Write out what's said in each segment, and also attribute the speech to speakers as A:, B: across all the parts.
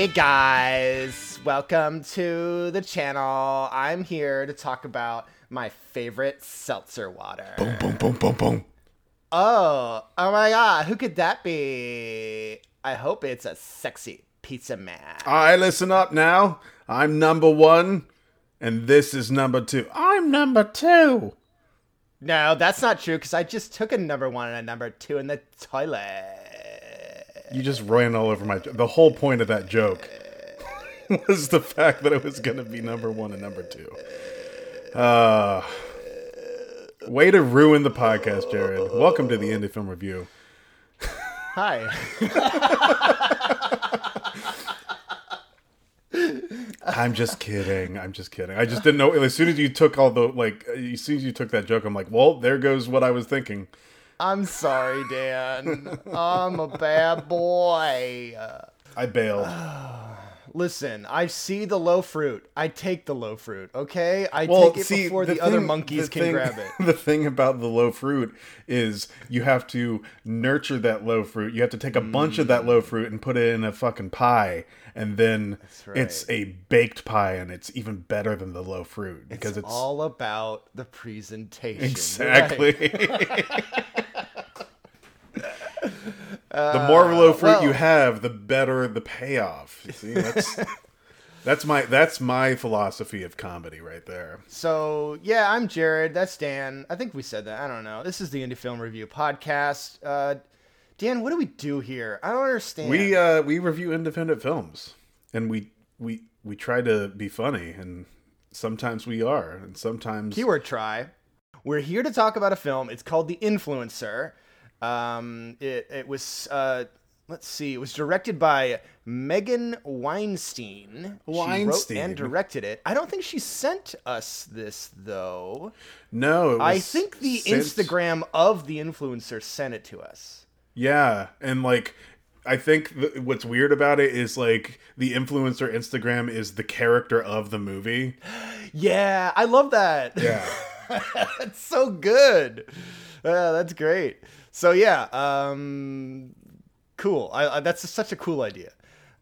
A: Hey guys, welcome to the channel. I'm here to talk about my favorite seltzer water.
B: Boom, boom, boom, boom, boom.
A: Oh, oh my god, who could that be? I hope it's a sexy pizza man.
B: All right, listen up now. I'm number one, and this is number two. I'm number two.
A: No, that's not true because I just took a number one and a number two in the toilet.
B: You just ran all over my. The whole point of that joke was the fact that it was going to be number one and number two. Uh, way to ruin the podcast, Jared. Welcome to the Indie Film Review.
A: Hi.
B: I'm just kidding. I'm just kidding. I just didn't know. As soon as you took all the like, as soon as you took that joke, I'm like, well, there goes what I was thinking.
A: I'm sorry, Dan. I'm a bad boy.
B: I bailed.
A: Listen, I see the low fruit. I take the low fruit, okay? I
B: Well,
A: take it
B: see,
A: before the,
B: the
A: other monkeys
B: the
A: can
B: thing-
A: grab it.
B: The thing about the low fruit is you have to nurture that low fruit. You have to take a bunch of that low fruit and put it in a fucking pie, and then
A: right.
B: it's a baked pie, and it's even better than the low fruit because
A: It's
B: it's,
A: all about the presentation.
B: exactly.
A: right?
B: the more low fruit
A: well-
B: you have, the better the payoff. You See, that's that's my that's my philosophy of comedy right there.
A: So, yeah, I'm Jared. That's Dan. I think we said that. I don't know. This is the Indie Film Review podcast. Uh, Dan, what do we do here? I don't understand.
B: We uh we review independent films and we we we try to be funny and sometimes we are and sometimes
A: keyword try. We're here to talk about a film. It's called The Influencer. Um, it, it was, uh, let's see, it was directed by Megan Weinstein. She wrote
B: Weinstein.
A: and directed it. I don't think she sent us this, though.
B: no it
A: I think the
B: sent-
A: Instagram of The Influencer sent it to us.
B: yeah and like I think th- what's weird about it is like the influencer Instagram is the character of the movie.
A: Yeah, I love that.
B: Yeah.
A: that's so good. Uh, that's great. So yeah, um, cool. I, I, that's such a cool idea.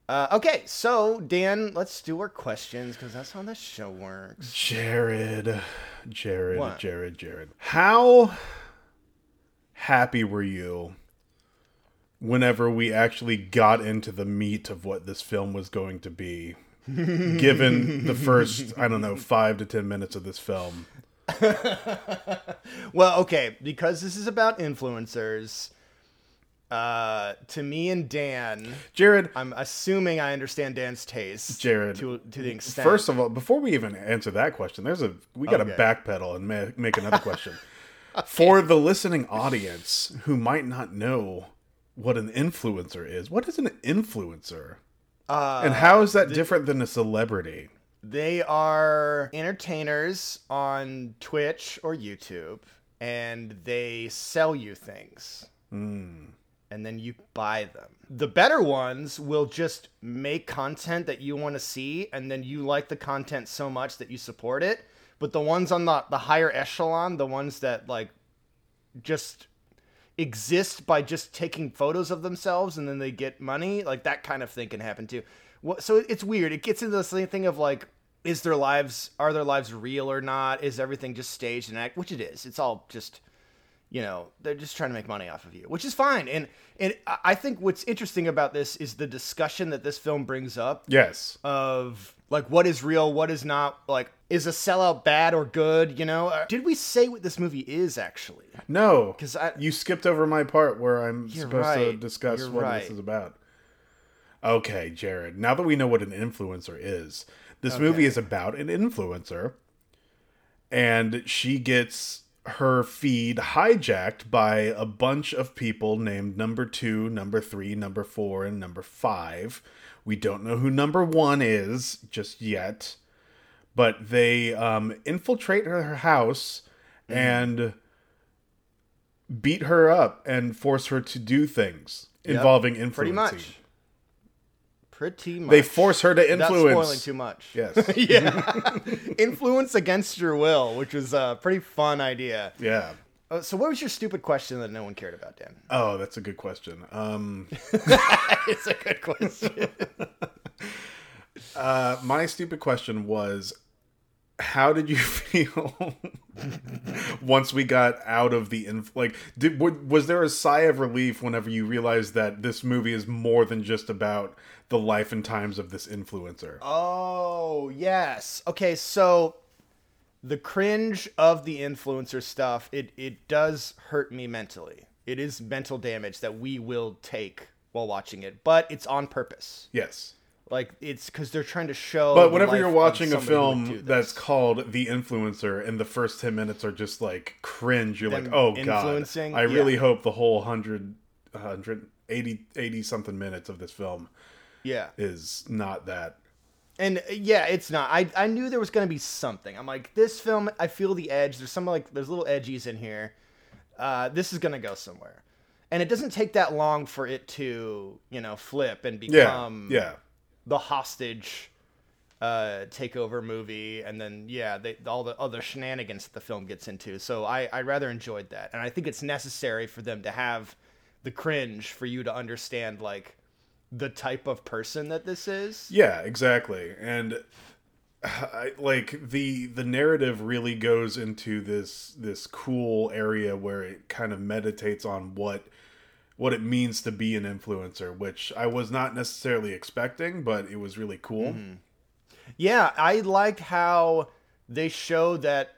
A: Uh, okay, so Dan, let's do our questions because that's how the show works.
B: Jared, Jared,
A: What?
B: Jared, Jared. How happy were you whenever we actually got into the meat of what this film was going to be? given the first, I don't know, five to ten minutes of this film.
A: Well, okay, because this is about influencers. Uh, to me and Dan,
B: Jared,
A: I'm assuming I understand Dan's taste.
B: Jared,
A: to to the extent.
B: First of all, before we even answer that question, there's a we got to
A: Okay.
B: backpedal and ma- make another question for the listening audience who might not know what an influencer is. What is an influencer,
A: uh,
B: and how is that different than a celebrity?
A: They are entertainers on Twitch or YouTube, and they sell you things. Hmm. And then you buy them. The better ones will just make content that you want to see, and then you like the content so much that you support it. But the ones on the, the higher echelon, the ones that like just exist by just taking photos of themselves and then they get money like that kind of thing can happen too What- so it's weird it gets into this thing of like is their lives are their lives real or not is everything just staged and act which it is it's all just you know they're just trying to make money off of you which is fine and and I- think what's interesting about this is the discussion that this film brings up
B: Yes,
A: of like what is real, what is not. Like, is a sellout bad or good? You know, Uh, did we say what this movie is actually?
B: no,
A: 'Cause I-
B: you skipped over my part where I'm supposed to discuss what
A: right.
B: this is about. Okay, Jared. Now that we know what an influencer is, this movie is about an influencer, and she gets her feed hijacked by a bunch of people named number two, number three, number four, and number five. We don't know who number one is just yet, but they um, infiltrate her house and beat her up and force her to do things involving influencing.
A: Pretty much. Pretty much.
B: They force her to
A: Without
B: influence.
A: spoiling too much.
B: Yes.
A: yeah. Influence against your will, which was a pretty fun idea.
B: yeah.
A: Uh, so, what was your stupid question that no one cared about, Dan?
B: Oh, that's a good question. Um,
A: it's a good question.
B: Uh, my stupid question was, how did you feel once we got out of the inf- like? Did was there a sigh of relief whenever you realized that this movie is more than just about the life and times of this influencer?
A: Oh yes. Okay, so the cringe of the influencer stuff it it does hurt me mentally. It is mental damage that we will take while watching it, but it's on purpose.
B: Yes.
A: Like it's because they're trying to show.
B: But whenever you're watching a
A: somebody who would do
B: film that's called The Influencer and the first 10 minutes are just like cringe, you're
A: Them
B: like, oh god. I really
A: Yeah.
B: hope the whole 100, 180 80 something minutes of this film
A: yeah,
B: is not that.
A: and uh, yeah, it's not. I I knew there was gonna be something. I'm like, this film. I feel the edge. There's some like there's little edgies in here. Uh, this is gonna go somewhere, and it doesn't take that long for it to you know flip and
B: Yeah.
A: become
B: yeah.
A: the hostage uh takeover movie and then yeah they, all the other shenanigans that the film gets into so i i rather enjoyed that and i think it's necessary for them to have the cringe for you to understand like the type of person that this is
B: Yeah, exactly. And I, like the the narrative really goes into this this cool area where it kind of meditates on what what it means to be an influencer, which I was not necessarily expecting, but it was really cool. Mm-hmm.
A: yeah i liked how they show that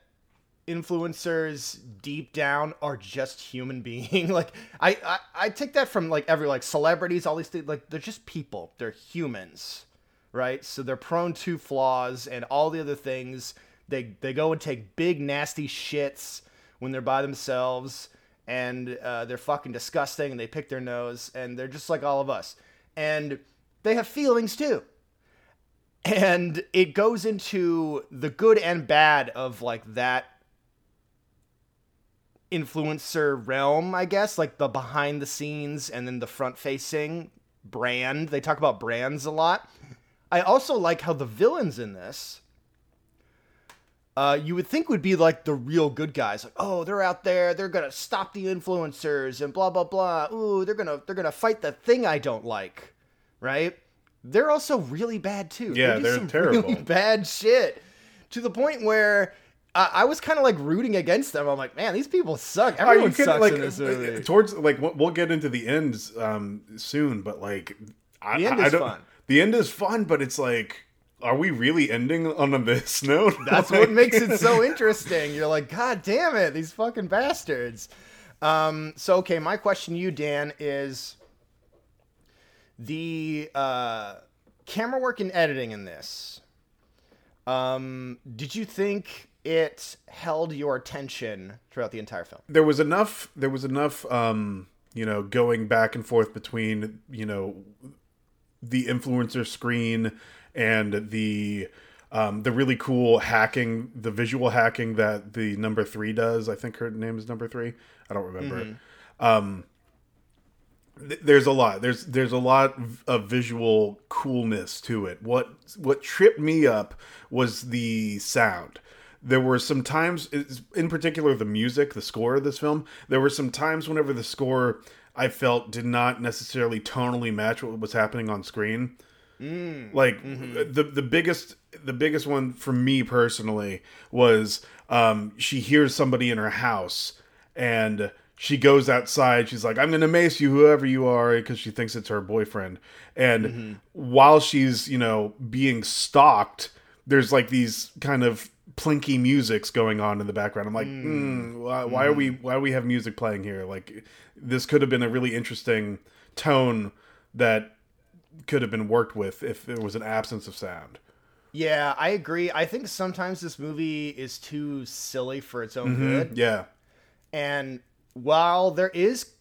A: influencers deep down are just human being. Like I, I i take that from like every like celebrities all these things like they're just people. They're humans right? So they're prone to flaws and all the other things. They they go and take big nasty shits when they're by themselves and uh, they're fucking disgusting and they pick their nose and they're just like all of us. And they have feelings too. And it goes into the good and bad of like that influencer realm i guess like the behind the scenes and then the front facing brand. They talk about brands a lot. I also like how the villains in this uh, you would think would be like the real good guys. Like oh they're out there they're gonna stop the influencers and blah blah blah. Ooh they're gonna they're gonna fight the thing i don't like right? They're also really bad too.
B: Yeah,
A: They some
B: terrible.
A: really bad shit to the point where I I was kind of like rooting against them. I'm like, man, these people suck. Everyone sucks
B: like
A: in this movie.
B: towards like we'll get into the ends um soon, but like I,
A: The end
B: I
A: is
B: don't-
A: fun.
B: The end is fun, but it's like, are we really ending on a this note?
A: That's
B: Like-
A: what makes it so interesting. You're like, God damn it, these fucking bastards. Um, so okay, my question to you, Dan, is the uh, camera work and editing in this. Um, did you think it held your attention throughout the entire film?
B: there was enough there was enough um you know going back and forth between you know the influencer screen and the um the really cool hacking the visual hacking that the number three does. I think her name is number three. I don't remember. Um th- there's a lot. There's there's a lot of visual coolness to it. What what tripped me up was the sound there were some times in particular the music the score of this film. There were some times whenever the score i felt did not necessarily tonally match what was happening on screen. Mm. Like mm-hmm. uh, the the biggest the biggest one for me personally was um she hears somebody in her house and she goes outside. She's like i'm gonna mace you whoever you are because she thinks it's her boyfriend. And mm-hmm. while she's you know being stalked there's like these kind of plinky musics going on in the background i'm like mm, why, why are we why do we have music playing here like this could have been a really interesting tone that could have been worked with if there was an absence of sound.
A: Yeah, I agree. I think sometimes this movie is too silly for its own good.
B: Yeah.
A: And while there is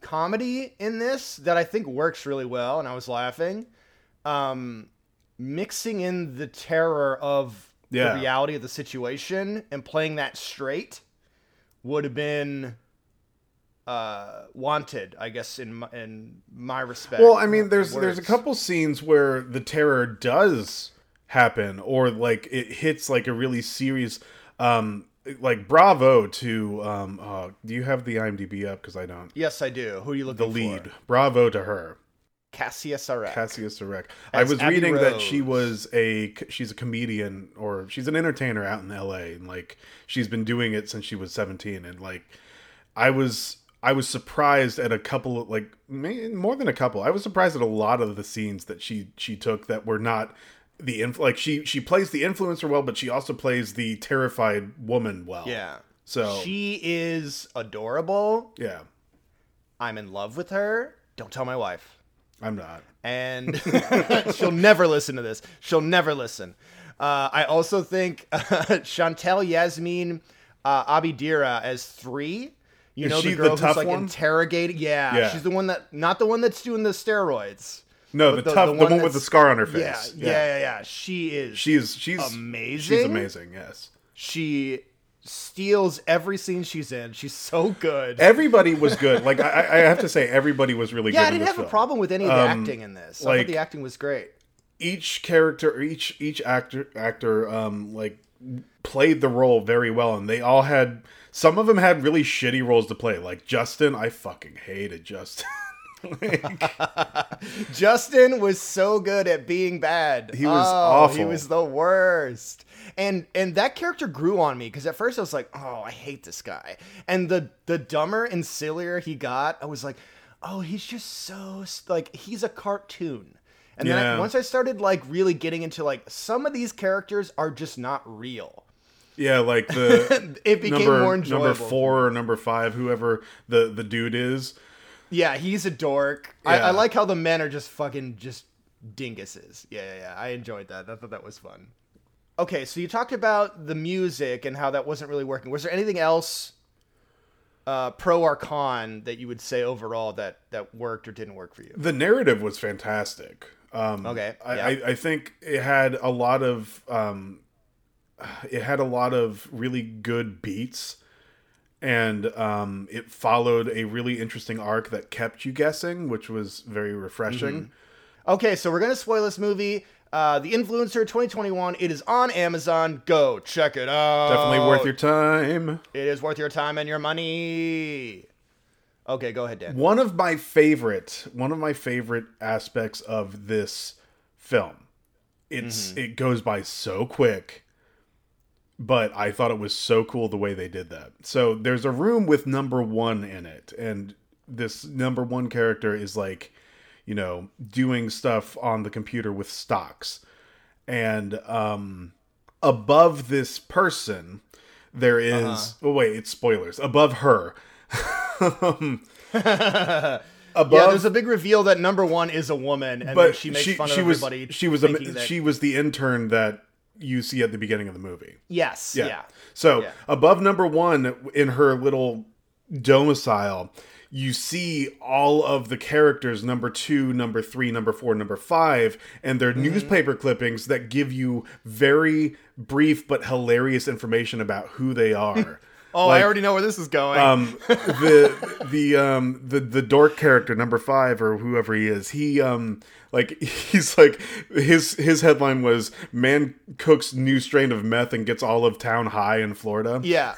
A: comedy in this that I think works really well, and I was laughing, um, mixing in the terror of
B: Yeah.
A: the reality of the situation and playing that straight would have been uh, wanted, I guess, in my, in my respect.
B: Well, I mean, there's there's a couple scenes where the terror does happen, or like it hits like a really serious. Um, like bravo to um. Uh, do you have the IMDb up? Because I don't.
A: Yes, I do. Who are you looking?
B: The lead.
A: for?
B: Bravo to her.
A: Cassia Sarek.
B: Cassia Sarek. I was
A: Abby
B: reading that she was a she's a comedian or she's an entertainer out in L.A. and like she's been doing it since she was seventeen. And like I was I was surprised at a couple of like more than a couple. I was surprised at a lot of the scenes that she she took that were not the inf- like she she plays the influencer well, but she also plays the terrified woman well.
A: yeah.
B: So
A: She is adorable.
B: yeah,
A: I'm in love with her. Don't tell my wife.
B: I'm not.
A: and she'll never listen to this. She'll never listen. Uh, I also think uh, Chantel Yasmin uh, Abidira as three. You
B: Is
A: know
B: she
A: the
B: the
A: girl who's
B: tough
A: like
B: one?
A: interrogating. Yeah,
B: Yeah.
A: she's the one that not the one that's doing the steroids.
B: No, the,
A: the-
B: tough,
A: the
B: the,
A: one
B: one with the scar on her
A: Yeah,
B: face.
A: yeah, yeah, yeah. She is.
B: She is. she's
A: Amazing?
B: She's amazing. Yes.
A: she steals every scene she's in. She's so good.
B: Everybody was good. Like I, I have to say, everybody was really
A: yeah,
B: good.
A: Yeah,
B: I
A: didn't have a problem with any of the
B: Um,
A: acting in this. I
B: like-
A: thought the acting was great.
B: Each character, each each actor actor, um, like played the role very well, and they all had. Some of them had really shitty roles to play. Like Justin, I fucking hated Justin. Like,
A: Justin was so good at being bad.
B: He was
A: Oh, He was the worst. And and that character grew on me because at first I was like, oh, I hate this guy. And the the dumber and sillier he got, I was like, oh, he's just so like he's a cartoon. And then I, once I started like really getting into like some of these characters are just not real.
B: yeah, like the
A: It became
B: number
A: more enjoyable.
B: number four or number five, whoever the the dude is.
A: Yeah, he's a dork. I, I like how the men are just fucking just dinguses. Yeah, yeah, yeah. I enjoyed that. I thought that was fun. Okay, so you talked about the music and how that wasn't really working. Was there anything else, uh, pro or con, that you would say overall that that worked or didn't work for you?
B: The narrative was fantastic. Um,
A: Okay,
B: I,
A: yeah.
B: I, I think it had a lot of um, it had a lot of really good beats, and um, it followed a really interesting arc that kept you guessing, which was very refreshing.
A: Okay, so we're gonna spoil this movie. Uh, the Influencer 2021. It is on Amazon. Go check it out.
B: Definitely worth your time.
A: It is worth your time and your money. Okay, go ahead, Dan.
B: One of my favorite one of my favorite aspects of this film. It's
A: Mm-hmm.
B: it goes by so quick. But I thought it was so cool the way they did that. So there's a room with number 1 in it and this number 1 character is like you know doing stuff on the computer with stocks. And um above this person there is-
A: Uh-huh.
B: oh wait, it's spoilers. Above her um,
A: Yeah, there's a big reveal that number one is a woman, and
B: but
A: she makes
B: she,
A: fun of
B: was
A: everybody.
B: she was a,
A: that-
B: she was the intern that you see at the beginning of the movie.
A: yes, yeah.
B: So
A: Yeah.
B: above number one in her little domicile, you see all of the characters number two, number three, number four, number five, and their
A: Mm-hmm.
B: newspaper clippings that give you very brief but hilarious information about who they are.
A: Oh,
B: Like,
A: I already know where this is going.
B: um the the um the the dork character number five or whoever he is he um like he's like his his headline was man cooks new strain of meth and gets all of town high in florida
A: yeah,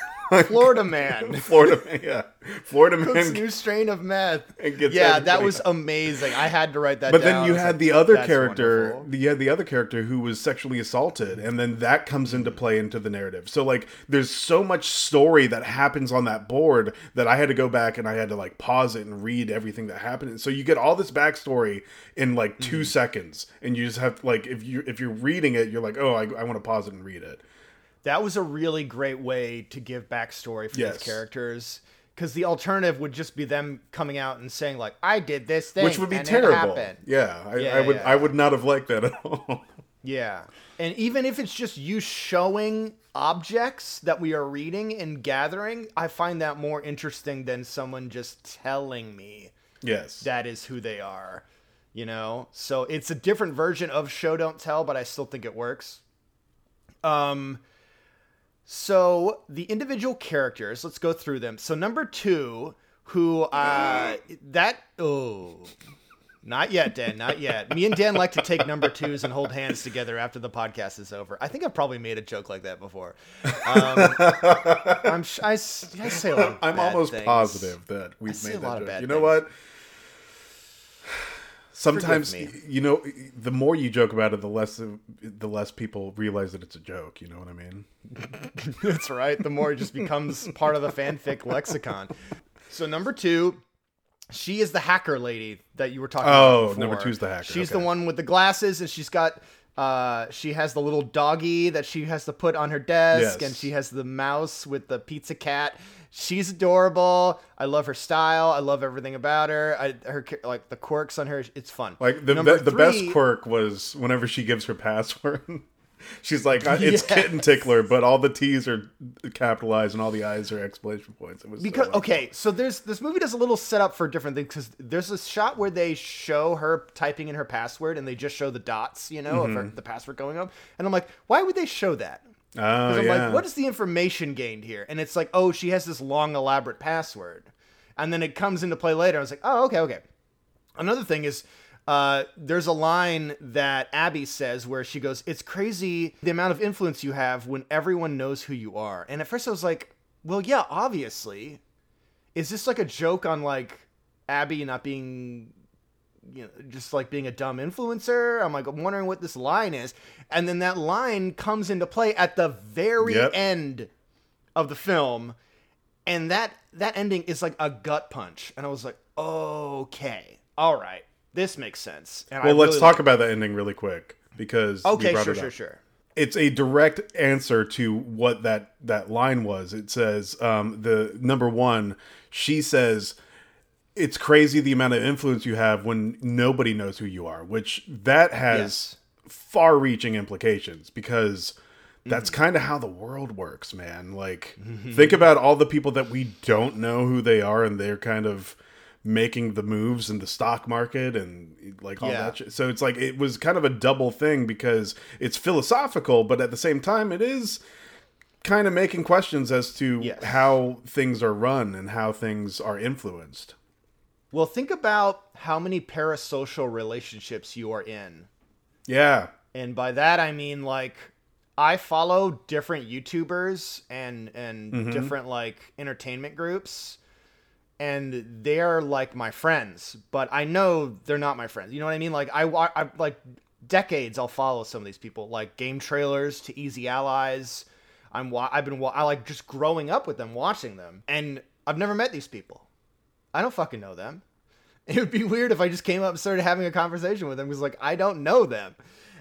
A: Florida man.
B: florida man yeah florida
A: Cooks
B: man
A: new strain of meth. Yeah, that was amazing. I had to write that
B: but
A: down.
B: then you had
A: like,
B: the other character
A: wonderful."
B: the, you had the other character who was sexually assaulted and then that comes into play into the narrative so like there's so much story that happens on that board that i had to go back and i had to like pause it and read everything that happened and so you get all this backstory in like 2
A: Mm-hmm.
B: seconds and you just have like if you if you're reading it you're like oh i, I want to pause it and read it
A: That was a really great way to give backstory for
B: Yes.
A: these characters. Because the alternative would just be them coming out and saying like, "I did this thing,"
B: which would be terrible yeah, I,
A: Yeah,
B: I would
A: yeah.
B: i would not have liked that at all
A: Yeah. And even if it's just you showing objects that we are reading and gathering, I find that more interesting than someone just telling me
B: yes
A: that is who they are. You know? So it's a different version of show don't tell, but I still think it works. Um so the individual characters, let's go through them. So number 2 who uh that oh not yet, Dan. Not yet. Me and Dan like to take number twos and hold hands together after the podcast is over. I think I've probably made a joke like that before. Um, I'm sh- I, I say a lot.
B: I'm almost
A: things.
B: positive that we've made
A: a
B: that
A: lot of
B: joke.
A: bad
B: You know
A: things.
B: what? Sometimes
A: me.
B: you know the more you joke about it the less the less people realize that it's a joke you know what i mean
A: That's right. The more it just becomes part of the fanfic lexicon. So number two, she is the hacker lady that you were talking
B: Oh,
A: about. before.
B: number two's the hacker,
A: She's
B: okay.
A: the one with the glasses, and she's got. Uh, she has the little doggy that she has to put on her desk,
B: Yes.
A: and she has the mouse with the pizza cat. She's adorable. I love her style. I love everything about her. I, her like the quirks on her. It's fun.
B: like the be- the best quirk was whenever she gives her password she's like it's
A: Yes.
B: kitten tickler but all the t's are capitalized and all the i's are exclamation points it was
A: because
B: wonderful.
A: okay so there's this movie does a little setup for different things because there's a shot where they show her typing in her password and they just show the dots you know of
B: Mm-hmm.
A: her, the password going up and i'm like why would they show that
B: oh
A: i'm
B: yeah
A: like what is the information gained here and it's like oh she has this long elaborate password and then it comes into play later i was like oh okay okay Another thing is, uh, there's a line that Abby says where she goes, "It's crazy the amount of influence you have when everyone knows who you are." And at first I was like, "Well, yeah, obviously." Is this like a joke on like Abby not being, you know, just like being a dumb influencer? I'm like, I'm wondering what this line is, and then that line comes into play at the very
B: Yep.
A: end of the film and that that ending is like a gut punch and i was like okay all right this makes sense and
B: well
A: I
B: let's
A: really
B: talk
A: like-
B: about that ending really quick because
A: okay sure sure sure
B: it's a direct answer to what that that line was. It says um, the number one. She says it's crazy the amount of influence you have when nobody knows who you are, which that has
A: Yes.
B: far-reaching implications because that's
A: Mm-hmm.
B: kind of how the world works, man. Like think about all the people that we don't know who they are and they're kind of making the moves in the stock market and like all
A: Yeah.
B: that shit. So it's like it was kind of a double thing because it's philosophical, but at the same time it is kind of making questions as to
A: Yes.
B: how things are run and how things are influenced.
A: well think about how many parasocial relationships you are in
B: Yeah.
A: and by that i mean like i follow different youtubers and and
B: Mm-hmm.
A: different like entertainment groups and they're like my friends but i know they're not my friends. You know what i mean? Like i, I like decades i'll follow some of these people like game trailers to easy allies. I'm i've been i like just growing up with them watching them and i've never met these people. I don't fucking know them. It would be weird if I just came up and started having a conversation with them because like I don't know them,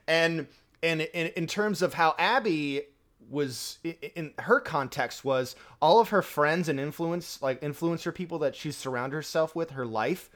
A: and and in, in terms of how Abby was in, in her context was all of her friends and influence like influencer people that she surrounded herself with her life.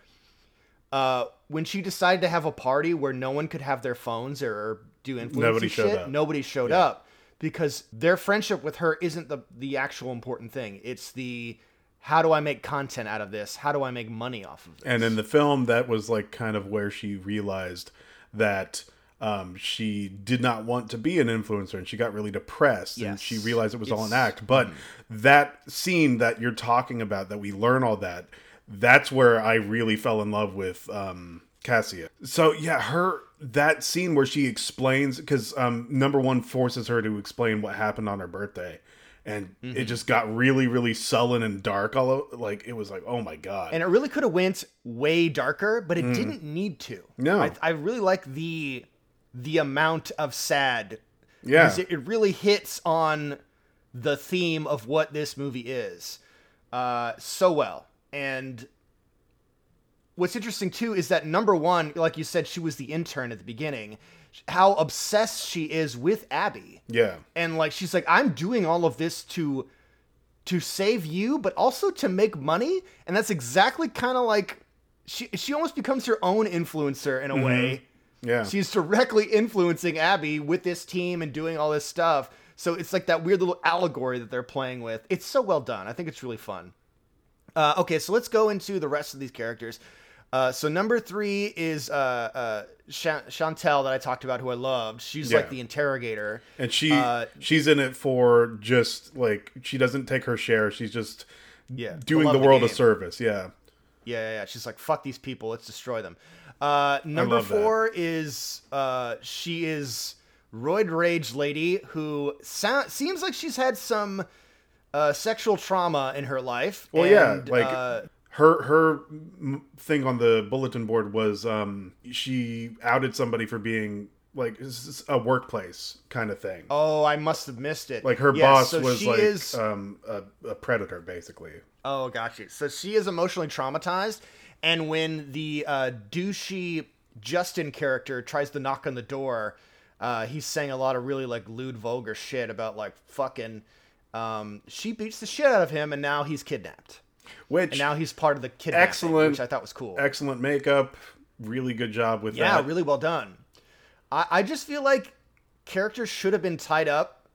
A: Uh, when she decided to have a party where no one could have their phones or, or do influence
B: Nobody showed
A: shit,
B: up.
A: nobody showed up because their friendship with her isn't the the actual important thing. It's the how do I make content out of this? How do I make money off of this?
B: And in the film, that was like kind of where she realized that um, she did not want to be an influencer and she got really depressed and she realized it was all an
A: It's- mm-hmm.
B: act. But that scene that you're talking about, that we learn all that, that's where I really fell in love with um, Cassia. So yeah, her that scene where she explains because um, number one forces her to explain what happened on her birthday. And
A: Mm-hmm.
B: it just got really, really sullen and dark. All like it was like, oh my god!
A: and it really could have went way darker, but it didn't need to.
B: No.
A: I, I really like the the amount of sad.
B: yeah,
A: It, it really hits on the theme of what this movie is uh, so well. And what's interesting too is that number one, like you said, she was the intern at the beginning. How obsessed she is with Abby
B: yeah.
A: and like she's like i'm doing all of this to to save you but also to make money and that's exactly kind of like she she almost becomes her own influencer in a way
B: Yeah.
A: she's directly influencing abby with this team and doing all this stuff so it's like that weird little allegory that they're playing with it's so well done i think it's really fun uh, okay so let's go into the rest of these characters uh, so number three is uh, uh, Chan- Chantel that I talked about, who I loved. She's
B: Yeah.
A: like the interrogator.
B: and she
A: uh,
B: she's in it for just like she doesn't take her share. She's just
A: Yeah,
B: doing the world a service. Yeah.
A: Yeah, yeah, yeah. She's like, fuck these people, let's destroy them. Uh, number four is uh, she is roid rage lady who sound, seems like she's had some uh, sexual trauma in her life.
B: Well, yeah, like
A: uh,
B: her her thing on the bulletin board was um she outed somebody for being like a workplace kind of thing.
A: Oh, I must have missed it.
B: Like her
A: Yes,
B: boss
A: so
B: was like
A: is-
B: um a, a predator basically.
A: Oh, gotcha. So she is emotionally traumatized, and when the uh, douchey Justin character tries to knock on the door, uh, he's saying a lot of really like lewd, vulgar shit about like fucking. Um, she beats the shit out of him, and now he's kidnapped,
B: Which
A: and now he's part of the kidnapping,
B: Excellent.
A: which I thought was cool.
B: excellent makeup, really good job with
A: yeah,
B: that.
A: really well done. I, I just feel like characters should have been tied up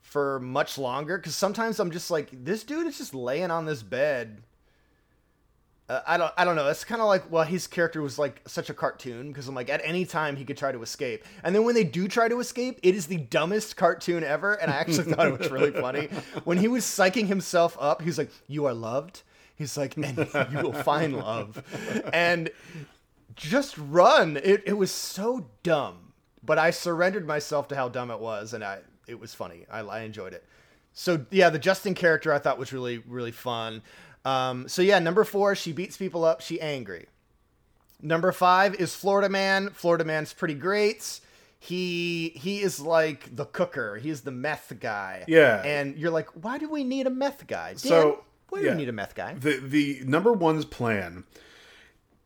A: for much longer because sometimes I'm just like, this dude is just laying on this bed. Uh, I don't, I don't know. It's kind of like, well, his character was like such a cartoon because I'm like, at any time he could try to escape, and then when they do try to escape, it is the dumbest cartoon ever, and I actually thought it was really funny when he was psyching himself up. He's like, "You are loved." He's like, "And you will find love," and just run. It it was so dumb, but I surrendered myself to how dumb it was, and I it was funny. I, I enjoyed it. So yeah, the Justin character I thought was really really fun. Um, so yeah, number four, she beats people up. She angry. Number five is Florida Man. Florida Man's pretty great. He he is like the cooker. He's the meth guy.
B: Yeah.
A: And you're like, why do we need a meth guy? Dan,
B: So,
A: why do
B: yeah.
A: we need a meth guy?
B: the the number one's plan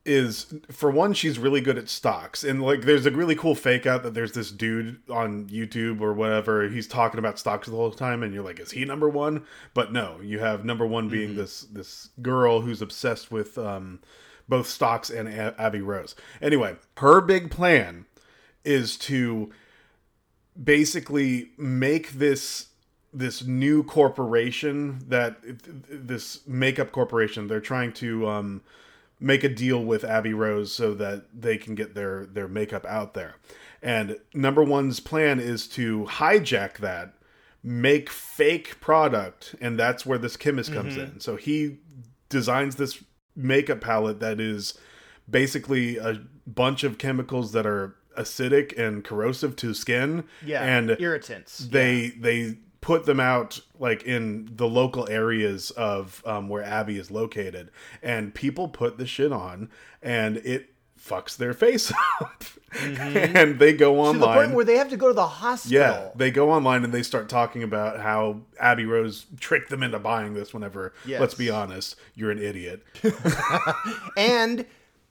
B: is for one she's really good at stocks. And like there's a really cool fake out that there's this dude on youtube or whatever. He's talking about stocks the whole time and you're like is he number one? But no you have number one being this this girl who's obsessed with um both stocks and A- abby rose. Anyway her big plan is to basically make this this new corporation that this makeup corporation they're trying to um make a deal with Abby Rose so that they can get their their makeup out there. And number one's plan is to hijack that, make fake product, and that's where this chemist comes mm-hmm. in. So he designs this makeup palette that is basically a bunch of chemicals that are acidic and corrosive to skin.
A: Yeah.
B: And
A: irritants.
B: they they put them out like in the local areas of um, where Abby is located, and people put the shit on, and it fucks their face up, and they go
A: to the point
B: online.
A: where they have to go to the hospital.
B: yeah, they go online and they start talking about how Abby Rose tricked them into buying this. Whenever,
A: Yes.
B: let's be honest, you're an idiot.
A: and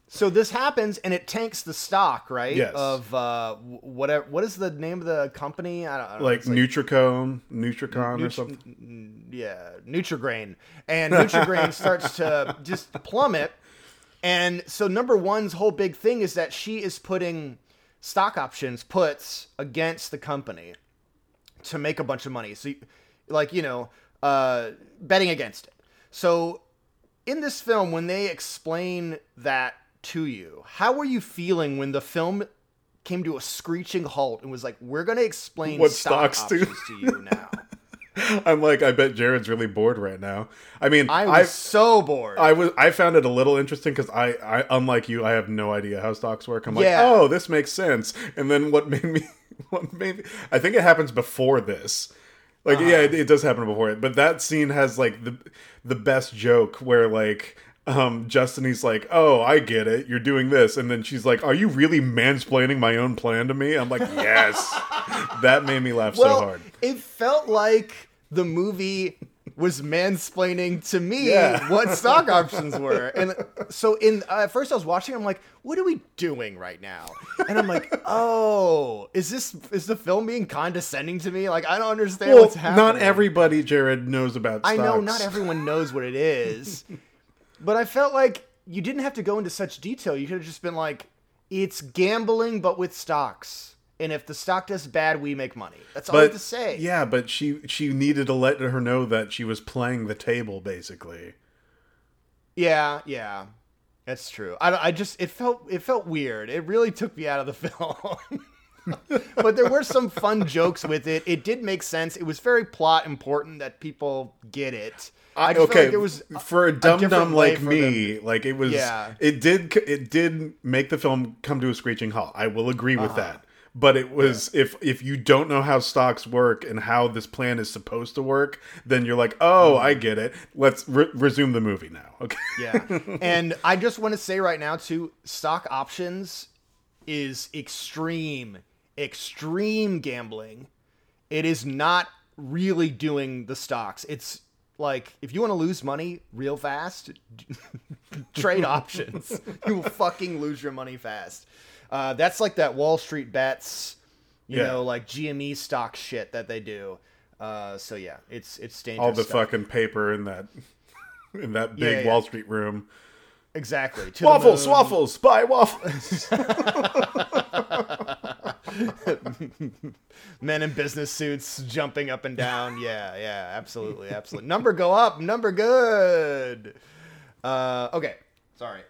A: so this happens and it tanks the stock right
B: Yes.
A: of uh whatever what is the name of the company i don't, I don't know.
B: Like
A: It's
B: Nutricone, Nutricon or something.
A: yeah nutrigrain and nutrigrain starts to just plummet and so number one's whole big thing is that she is putting stock options puts against the company to make a bunch of money so like you know uh betting against it so in this film when they explain that to you how were you feeling when the film came to a screeching halt and was like we're going to explain
B: What
A: stock
B: stocks do.
A: to you now
B: I'm like, I bet Jared's really bored right now. I mean,
A: i was
B: I've-
A: so bored
B: I was I found it a little interesting because I, I unlike you I have no idea how stocks work. I'm like,
A: Yeah.
B: oh, this makes sense. And then what made me what made me, I think it happens before this. Like
A: Uh-huh.
B: yeah, it, it does happen before it. But that scene has like the the best joke where like um Justin he's like, "Oh, I get it. You're doing this." And then she's like, "Are you really mansplaining my own plan to me?" I'm like, "Yes." that made me laugh
A: well
B: so hard.
A: it felt like the movie was mansplaining to me
B: Yeah.
A: what stock options were and so in uh, at first i was watching i'm like what are we doing right now and i'm like oh is this is the film being condescending to me like i don't understand
B: Well,
A: what's happening
B: not everybody Jared knows about
A: I know not everyone knows what it is, but I felt like you didn't have to go into such detail. You could have just been like, it's gambling, but with stocks. And if the stock does bad, we make money. That's all I have to say.
B: Yeah, but she she needed to let her know that she was playing the table basically.
A: yeah, yeah. That's true. I, I just it felt it felt weird. It really took me out of the film. but there were some fun jokes with it. It did make sense. It was very plot important that people get it. I just
B: okay,
A: like it was
B: for a dum
A: different
B: dum like me, like it was.
A: Yeah.
B: It did. It did make the film come to a screeching halt. I will agree
A: Uh-huh.
B: with that. but it was if if you don't know how stocks work and how this plan is supposed to work, then you're like, oh, I get it. Let's re- resume the movie now. Okay.
A: Yeah. and I just want to say right now too, stock options is extreme, extreme gambling. It is not really doing the stocks. It's like if you want to lose money real fast, trade options. You will fucking lose your money fast. Uh, that's like that Wall Street bets, you
B: Yeah.
A: know, like GME stock shit that they do. Uh, so yeah, it's it's dangerous.
B: All the
A: stuff.
B: fucking paper in that in that big
A: Yeah, yeah.
B: Wall Street room.
A: exactly to
B: Waffles, waffles, buy waffles.
A: men in business suits jumping up and down. Yeah, yeah, absolutely, absolutely. Number go up, number good. Uh, okay, sorry.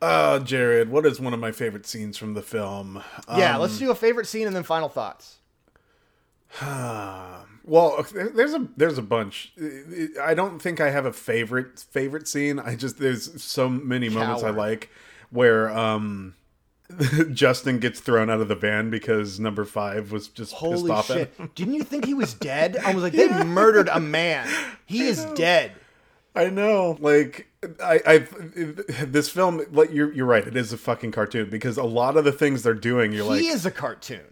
B: Uh, Jared, what is one of my favorite scenes from the film?
A: Yeah,
B: Um,
A: let's do a favorite scene and then final thoughts.
B: Well, there's a there's a bunch. I don't think I have a favorite favorite scene. I just there's so many moments I like where um Justin gets thrown out of the van because number five was just pissed
A: Holy
B: off at
A: shit!
B: him.
A: Didn't you think he was dead? I was like, they murdered a man. He is dead.
B: I know, like I, I, this film, like you're, you're right. It is a fucking cartoon because a lot of the things they're doing, you're
A: he
B: like, he
A: is a cartoon.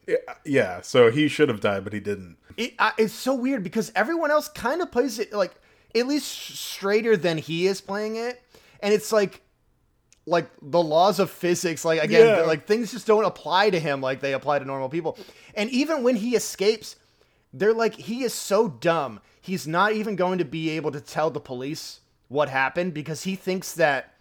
B: yeah. So he should have died, but he didn't.
A: It, uh, it's so weird because everyone else kind of plays it like at least straighter than he is playing it, and it's like like the laws of physics like again
B: Yeah.
A: like things just don't apply to him like they apply to normal people and even when he escapes they're like he is so dumb he's not even going to be able to tell the police what happened because he thinks that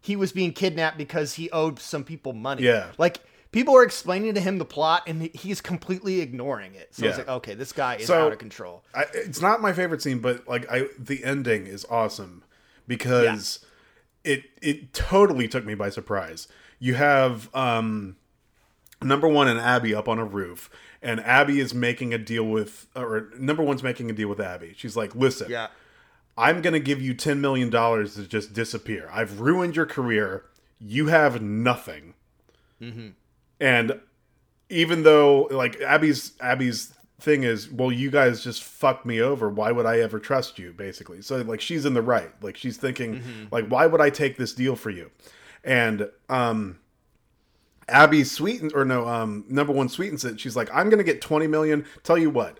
A: he was being kidnapped because he owed some people money
B: Yeah.
A: like people are explaining to him the plot and he's completely ignoring it so it's
B: Yeah.
A: like okay this guy is
B: So-
A: out of control
B: I, it's not my favorite scene, but like I, the ending is awesome because it it totally took me by surprise. You have um number one and Abby up on a roof, and Abby is making a deal with, or number one's making a deal with Abby. She's like, "Listen,
A: yeah
B: I'm gonna give you ten million dollars to just disappear. I've ruined your career. You have nothing." And even though, like Abby's Abby's thing is, well, you guys just fucked me over. Why would I ever trust you? Basically, so like she's in the right. Like she's thinking, like, why would I take this deal for you? And um, Abby sweetens or no, um, number one sweetens it. She's like, I'm gonna get twenty million. Tell you what,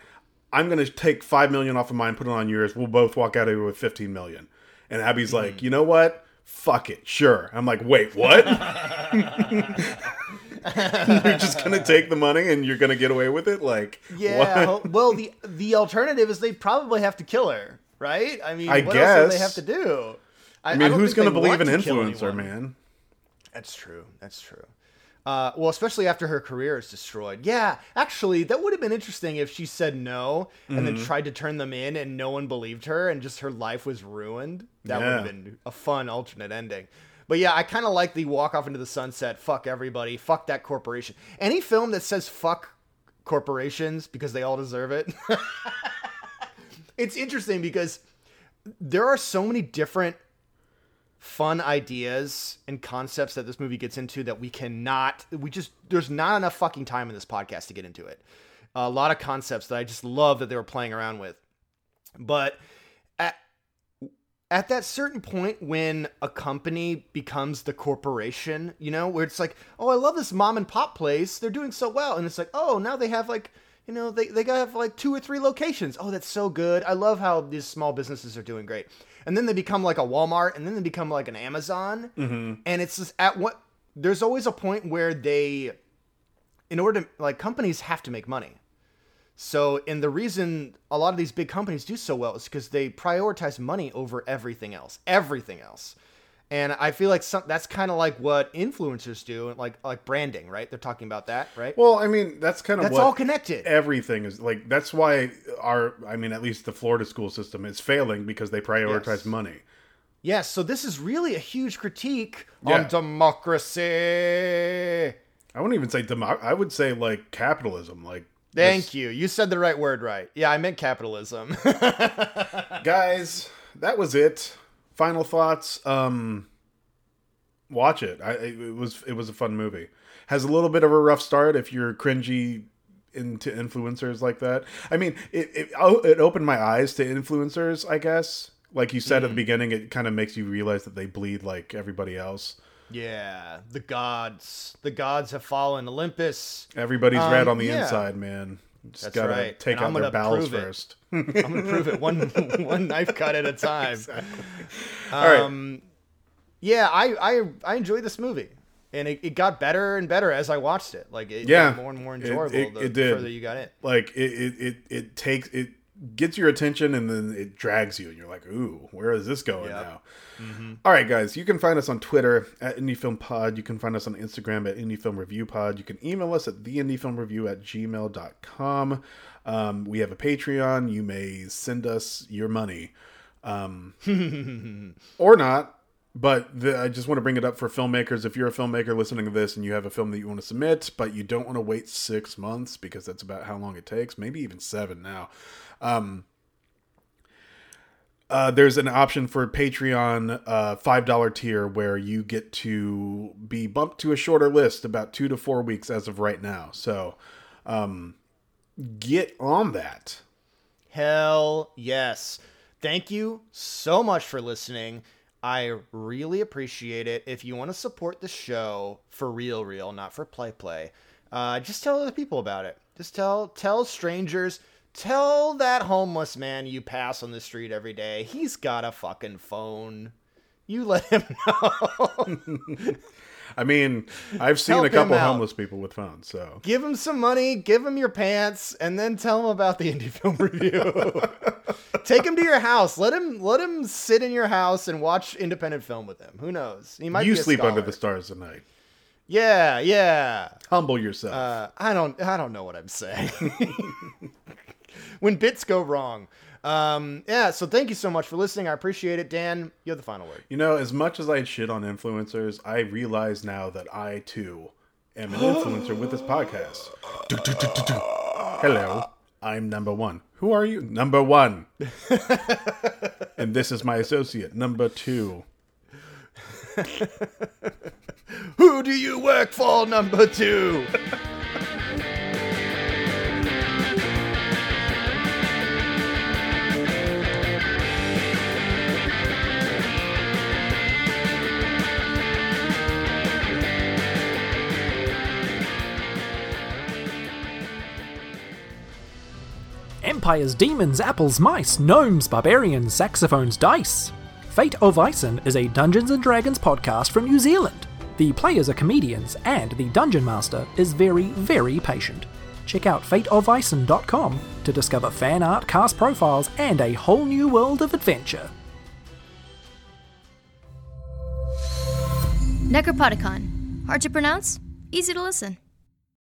B: I'm gonna take five million off of mine, put it on yours. We'll both walk out of here with fifteen million. And Abby's like, you know what? Fuck it, sure. I'm like, wait, what? you're just gonna take the money and you're gonna get away with it? Like,
A: Yeah.
B: what?
A: well, the the alternative is they probably have to kill her, right? I mean,
B: I
A: what else do they have to do? I,
B: I mean,
A: don't
B: who's gonna believe an influencer, man?
A: That's true. That's true. Uh, well, especially after her career is destroyed. Yeah, actually, that would have been interesting if she said no and
B: Mm-hmm.
A: then tried to turn them in and no one believed her and just her life was ruined. That would have been a fun alternate ending. But yeah, I kind of like the walk off into the sunset. Fuck everybody. Fuck that corporation. Any film that says fuck corporations because they all deserve it. it's interesting because there are so many different fun ideas and concepts that this movie gets into that we cannot we just there's not enough fucking time in this podcast to get into it a lot of concepts that i just love that they were playing around with but at at that certain point when a company becomes the corporation you know where it's like oh i love this mom and pop place. They're doing so well. And it's like oh now they have like you know they, they have like two or three locations. Oh that's so good. I love how these small businesses are doing great. And then they become like a walmart and then they become like an amazon. Mm-hmm. And it's just at what there's always a point where they in order to like companies have to make money so, and the reason a lot of these big companies do so well is because they prioritize money over everything else, everything else. And I feel like some, that's kind of like what influencers do, like like branding, right? They're talking about that, right?
B: Well, I mean, that's kind of
A: that's all connected.
B: everything is like. That's why our, I mean, at least the Florida school system is failing because they prioritize
A: Yes.
B: money.
A: yes, so this is really a huge critique
B: Yeah.
A: on democracy.
B: I wouldn't even say demo- I would say like capitalism. Like,
A: Thank
B: this-
A: you. You said the right word right. Yeah, I meant capitalism.
B: guys. That was it. Final thoughts. Um, watch it. I it was it was a fun movie. Has a little bit of a rough start if you're cringy into influencers like that. I mean, it it, oh, it opened my eyes to influencers. I guess, like you said mm. at the beginning, it kind of makes you realize that they bleed like everybody else.
A: Yeah, the gods. The gods have fallen. Olympus.
B: Everybody's um, red on the yeah. inside, man. Just That's gotta right. take and out their bowels first.
A: I'm gonna prove it one one knife cut at a time. Exactly. Um, All right. Yeah, I I I enjoyed this movie, and it, it got better and better as I watched it. Like it yeah, got more and more enjoyable it, it, the it did. further you got in.
B: Like it, it it it takes it gets your attention and then it drags you and you're like ooh where is this going yep. now? Mm-hmm. All right guys you can find us on twitter at indiefilmpod. You can find us on instagram at indiefilmreviewpod. You can email us at the theindiefilmreview at gmail.com um, we have a patreon. You may send us your money um, or not but the, I just want to bring it up for filmmakers. If you're a filmmaker listening to this and you have a film that you want to submit, but you don't want to wait six months because that's about how long it takes, maybe even seven now. Um, uh, there's an option for Patreon uh, five dollar tier where you get to be bumped to a shorter list, about two to four weeks as of right now. So, um, get on that.
A: Hell yes! Thank you so much for listening. I really appreciate it. If you want to support the show for real, real, not for play, play, uh, just tell other people about it. Just tell tell strangers. Tell that homeless man you pass on the street every day. He's got a fucking phone. You let him know.
B: I mean, I've seen Help a couple homeless people with phones, so
A: give him some money, give him your pants, and then tell him about the indie film review. Take him to your house. Let him let him sit in your house and watch independent film with him. Who knows?
B: He might. You sleep under the stars at night.
A: Yeah, yeah.
B: Humble yourself.
A: Uh, I don't. I don't know what I'm saying. when bits go wrong. Um, yeah, so thank you so much for listening. I appreciate it. Dan, you have the final word.
B: You know, as much as I shit on influencers, I realize now that I too am an influencer with this podcast. Hello, I'm number one. Who are you? Number one. and this is my associate, number two.
A: Who do you work for, number two?
C: Empires, demons, apples, mice, gnomes, barbarians, saxophones, dice. Fate of Ison is a Dungeons and Dragons podcast from New Zealand. The players are comedians, and the Dungeon Master is very, very patient. Check out fateofison.com to discover fan art, cast profiles, and a whole new world of adventure.
D: Necropodicon. Hard to pronounce, easy to listen.